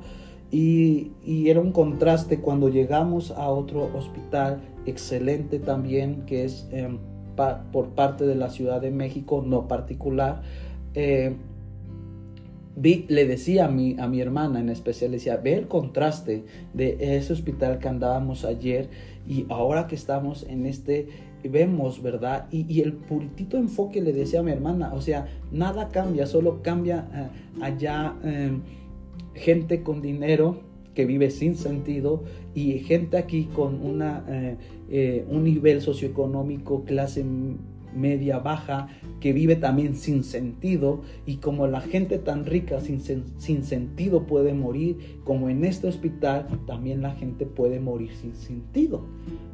y, era un contraste cuando llegamos a otro hospital excelente también que es... Em, por parte de la Ciudad de México, no particular. Eh, vi, le decía a mi, a mi hermana en especial, le decía, ve el contraste de ese hospital que andábamos ayer y ahora que estamos en este, vemos, ¿verdad? Y, el puritito enfoque le decía a mi hermana, o sea, nada cambia, solo cambia eh, allá eh, gente con dinero que vive sin sentido y gente aquí con una, eh, eh, un nivel socioeconómico, clase media baja, que vive también sin sentido y como la gente tan rica sin, sin sentido puede morir, como en este hospital también la gente puede morir sin sentido,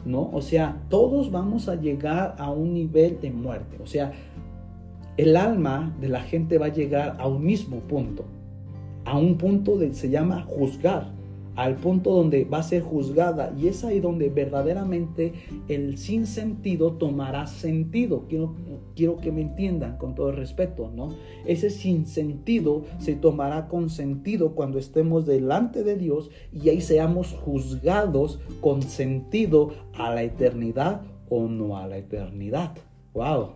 ¿no? O sea, todos vamos a llegar a un nivel de muerte, o sea, el alma de la gente va a llegar a un mismo punto, a un punto de se llama juzgar al punto donde va a ser juzgada y es ahí donde verdaderamente el sinsentido tomará sentido. Quiero, quiero que me entiendan con todo el respeto, ¿no? Ese sinsentido se tomará con sentido cuando estemos delante de Dios y ahí seamos juzgados con sentido a la eternidad o no a la eternidad. ¡Wow!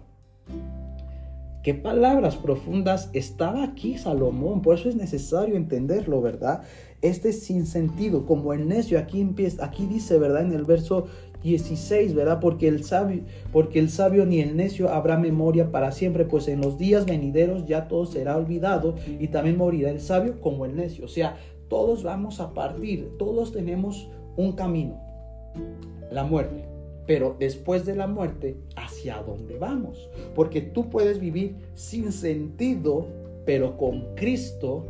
Qué palabras profundas estaba aquí Salomón, por eso es necesario entenderlo, ¿verdad? Este sin sentido, como el necio, aquí empieza, aquí dice, ¿verdad? En el verso 16, ¿verdad? Porque el sabio, porque el sabio ni el necio habrá memoria para siempre, pues en los días venideros ya todo será olvidado y también morirá el sabio como el necio. O sea, todos vamos a partir, todos tenemos un camino, la muerte. Pero después de la muerte, ¿hacia dónde vamos? Porque tú puedes vivir sin sentido, pero con Cristo,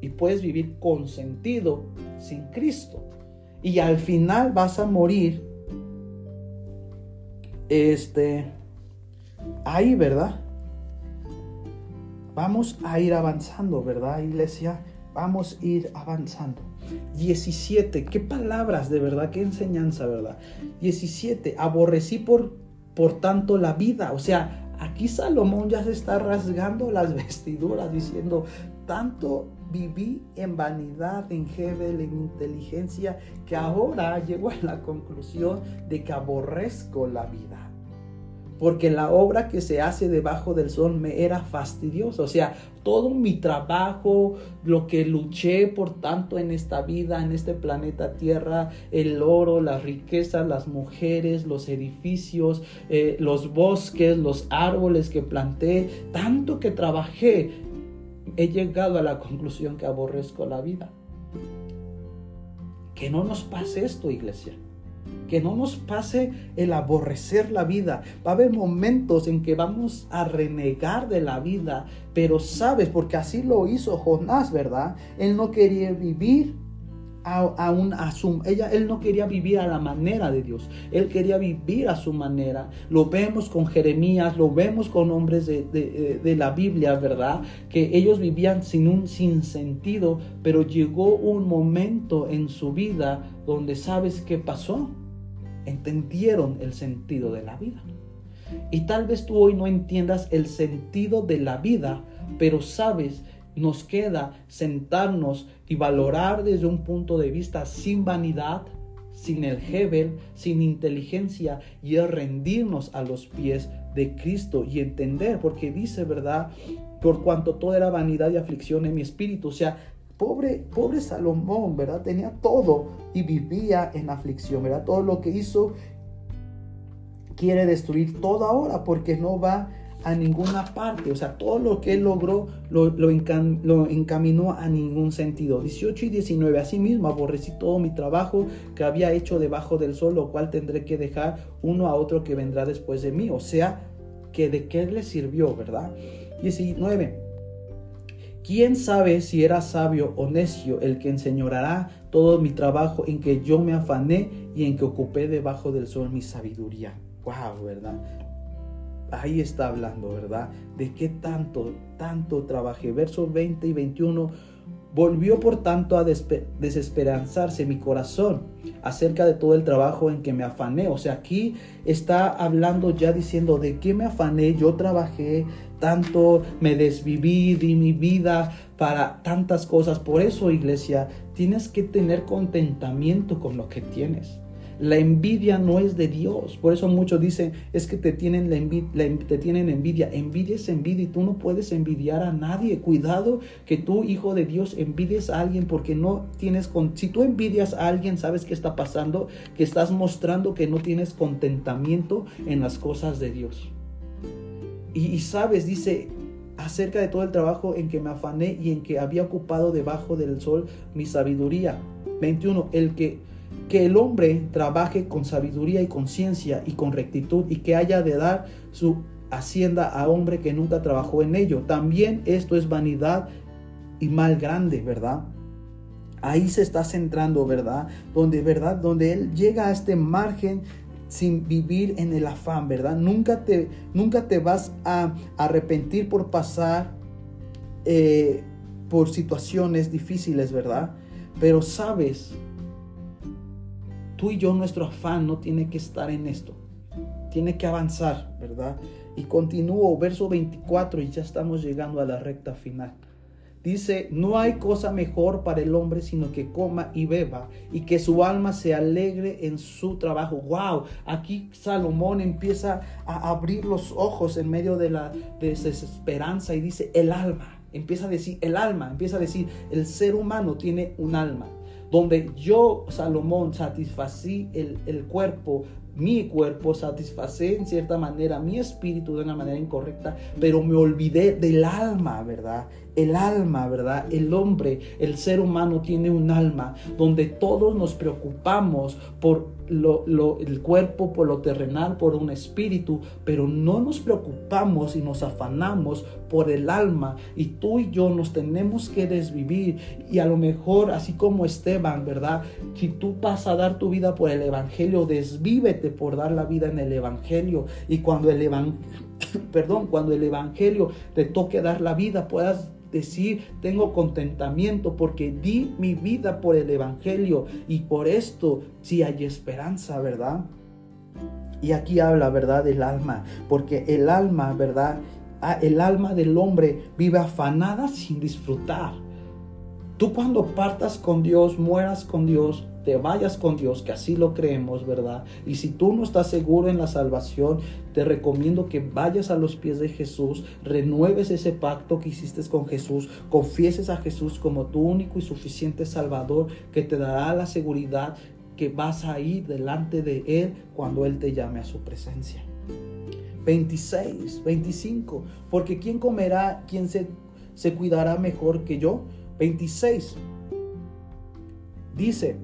y puedes vivir con sentido sin Cristo. y al final vas a morir este ahí, ¿verdad? Vamos a ir avanzando, ¿verdad, iglesia? Vamos a ir avanzando. 17, qué palabras de verdad, qué enseñanza, ¿verdad? 17, aborrecí por, por tanto la vida. O sea, aquí Salomón ya se está rasgando las vestiduras diciendo, tanto viví en vanidad, en Hebel, en inteligencia, que ahora llego a la conclusión de que aborrezco la vida porque la obra que se hace debajo del sol me era fastidiosa. O sea, todo mi trabajo, lo que luché por tanto en esta vida, en este planeta Tierra, el oro, las riquezas, las mujeres, los edificios, eh, los bosques, los árboles que planté, tanto que trabajé, he llegado a la conclusión que aborrezco la vida. Que no nos pase esto, iglesia que no nos pase el aborrecer la vida. Va a haber momentos en que vamos a renegar de la vida, pero sabes, porque así lo hizo Jonás, ¿verdad? Él no quería vivir a, un, ella, él no quería vivir a la manera de Dios, él quería vivir a su manera. Lo vemos con Jeremías, lo vemos con hombres de, de la Biblia, ¿verdad? Que ellos vivían sin un sinsentido, pero llegó un momento en su vida donde sabes qué pasó. Entendieron el sentido de la vida. Y tal vez tú hoy no entiendas el sentido de la vida, pero sabes nos queda sentarnos y valorar desde un punto de vista sin vanidad, sin el Hebel, sin inteligencia y rendirnos a los pies de Cristo y entender, porque dice, ¿verdad? Por cuanto todo era vanidad y aflicción en mi espíritu, o sea, pobre, pobre Salomón, ¿verdad? Tenía todo y vivía en aflicción, ¿verdad? Todo lo que hizo quiere destruir todo ahora porque no va a ninguna parte. O sea, todo lo que él logró lo, lo, encaminó a ningún sentido. 18 y 19. Asimismo, aborrecí todo mi trabajo que había hecho debajo del sol, lo cual tendré que dejar uno a otro que vendrá después de mí. O sea, que de qué le sirvió, ¿verdad? 19. ¿Quién sabe si era sabio o necio el que enseñorará todo mi trabajo en que yo me afané y en que ocupé debajo del sol mi sabiduría? Wow, ¿verdad? Ahí está hablando, ¿verdad? De qué tanto, tanto trabajé. Versos 20 y 21. Volvió por tanto a desesperanzarse mi corazón acerca de todo el trabajo en que me afané. O sea, aquí está hablando ya diciendo de qué me afané. Yo trabajé tanto, me desviví, di mi vida para tantas cosas. Por eso, iglesia, tienes que tener contentamiento con lo que tienes. La envidia no es de Dios. Por eso muchos dicen, es que te tienen, la envidia, te tienen envidia. Es envidia y tú no puedes envidiar a nadie. Cuidado que tú, hijo de Dios, envidies a alguien porque no tienes... Con... Si tú envidias a alguien, ¿sabes qué está pasando? Que estás mostrando que no tienes contentamiento en las cosas de Dios. Y, y sabes, dice, acerca de todo el trabajo en que me afané y en que había ocupado debajo del sol mi sabiduría. 21. El que que el hombre trabaje con sabiduría y conciencia y con rectitud y que haya de dar su hacienda a hombre que nunca trabajó en ello. También esto es vanidad y mal grande, ¿verdad? Ahí se está centrando, ¿verdad? Donde, ¿verdad? Donde él llega a este margen sin vivir en el afán, ¿verdad? Nunca te, nunca te vas a arrepentir por pasar eh, por situaciones difíciles, ¿verdad? Pero sabes tú y yo, nuestro afán no tiene que estar en esto. Tiene que avanzar, ¿verdad? Y continúo, verso 24, y ya estamos llegando a la recta final. Dice, no hay cosa mejor para el hombre sino que coma y beba y que su alma se alegre en su trabajo. Wow, aquí Salomón empieza a abrir los ojos en medio de la desesperanza y dice, el alma, empieza a decir, el alma, empieza a decir, el ser humano tiene un alma donde yo, Salomón, satisfací el, cuerpo, mi cuerpo, satisfacé en cierta manera mi espíritu de una manera incorrecta, pero me olvidé del alma, ¿verdad? El alma, ¿verdad? El hombre, el ser humano tiene un alma donde todos nos preocupamos por lo, el cuerpo, por lo terrenal, por un espíritu, pero no nos preocupamos y nos afanamos por el alma. Y tú y yo nos tenemos que desvivir. Y a lo mejor, así como Esteban, ¿verdad? Si tú vas a dar tu vida por el Evangelio, desvívete por dar la vida en el Evangelio. Y cuando el Evangelio, perdón, cuando el Evangelio te toque dar la vida, puedas decir, tengo contentamiento porque di mi vida por el Evangelio y por esto sí hay esperanza, ¿verdad? Y aquí habla, ¿verdad?, del alma, porque el alma, ¿verdad? Ah, el alma del hombre vive afanada sin disfrutar. Tú cuando partas con Dios, mueras con Dios, te vayas con Dios, que así lo creemos, ¿verdad? Y si tú no estás seguro en la salvación, te recomiendo que vayas a los pies de Jesús, renueves ese pacto que hiciste con Jesús, confieses a Jesús como tu único y suficiente Salvador, que te dará la seguridad que vas a ir delante de Él cuando Él te llame a su presencia. 26, 25, porque ¿quién comerá, quién se, se cuidará mejor que yo? 26. Dice,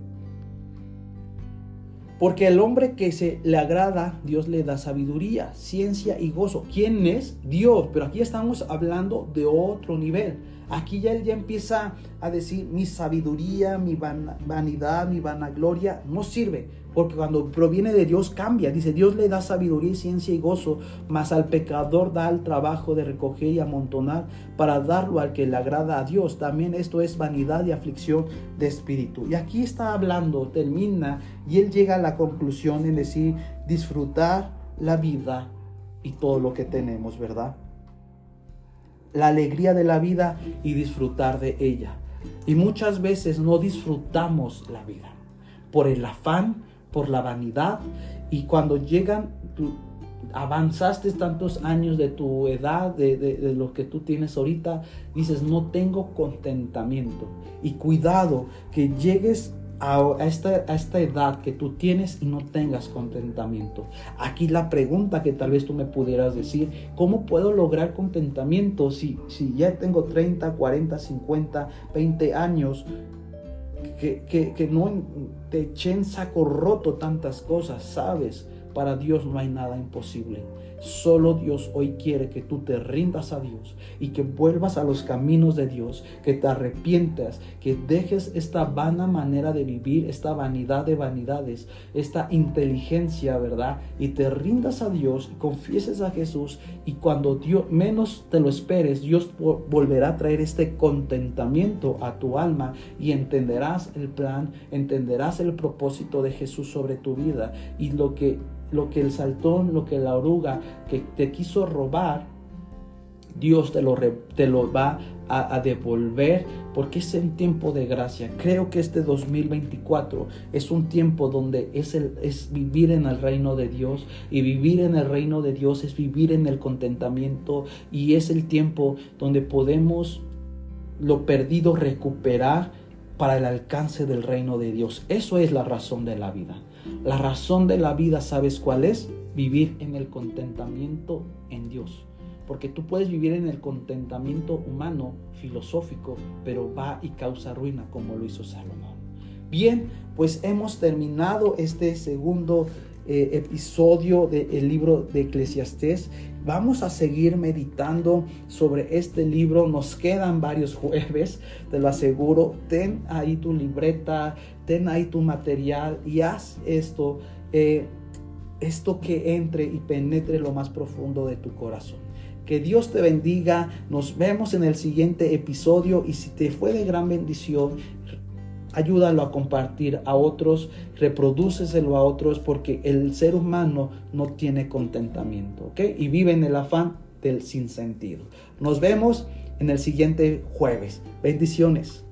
porque el hombre que se le agrada, Dios le da sabiduría, ciencia y gozo. ¿Quién es? Dios. Pero aquí estamos hablando de otro nivel. Aquí ya él ya empieza a decir, mi sabiduría, mi vanidad, mi vanagloria no sirve, porque cuando proviene de Dios cambia. Dice, Dios le da sabiduría, ciencia y gozo, mas al pecador da el trabajo de recoger y amontonar para darlo al que le agrada a Dios. También esto es vanidad y aflicción de espíritu. Y aquí está hablando, termina, y él llega a la conclusión en decir, disfrutar la vida y todo lo que tenemos, ¿verdad? la alegría de la vida y disfrutar de ella. Y muchas veces no disfrutamos la vida por el afán, por la vanidad. Y cuando llegan, avanzaste tantos años de tu edad, de, de, lo que tú tienes ahorita, dices, no tengo contentamiento. Y cuidado que llegues a, esta, a esta edad que tú tienes y no tengas contentamiento. Aquí la pregunta que tal vez tú me pudieras decir, ¿cómo puedo lograr contentamiento si, si ya tengo 30, 40, 50, 20 años? Que, que, no te echen saco roto tantas cosas, ¿sabes? Para Dios no hay nada imposible. Solo Dios hoy quiere que tú te rindas a Dios y que vuelvas a los caminos de Dios, que te arrepientas, que dejes esta vana manera de vivir, esta vanidad de vanidades, esta inteligencia, ¿verdad? Y te rindas a Dios y confieses a Jesús y cuando Dios menos te lo esperes, Dios volverá a traer este contentamiento a tu alma y entenderás el plan, entenderás el propósito de Jesús sobre tu vida y lo que lo que el saltón, lo que la oruga que te quiso robar, Dios te lo, te lo va a, devolver porque es el tiempo de gracia. Creo que este 2024 es un tiempo donde es, el, es vivir en el reino de Dios y vivir en el reino de Dios es vivir en el contentamiento y es el tiempo donde podemos lo perdido recuperar para el alcance del reino de Dios. Eso es la razón de la vida. La razón de la vida, ¿sabes cuál es? Vivir en el contentamiento en Dios. Porque tú puedes vivir en el contentamiento humano, filosófico, pero va y causa ruina como lo hizo Salomón. Bien, pues hemos terminado este segundo eh, episodio del libro de Eclesiastés. Vamos a seguir meditando sobre este libro. Nos quedan varios jueves, te lo aseguro. Ten ahí tu libreta, ten ahí tu material y haz esto, eh, esto que entre y penetre lo más profundo de tu corazón. Que Dios te bendiga. Nos vemos en el siguiente episodio y si te fue de gran bendición, ayúdalo a compartir a otros, reprodúceselo a otros porque el ser humano no tiene contentamiento, ¿ok? Y vive en el afán del sinsentido. Nos vemos en el siguiente jueves. Bendiciones.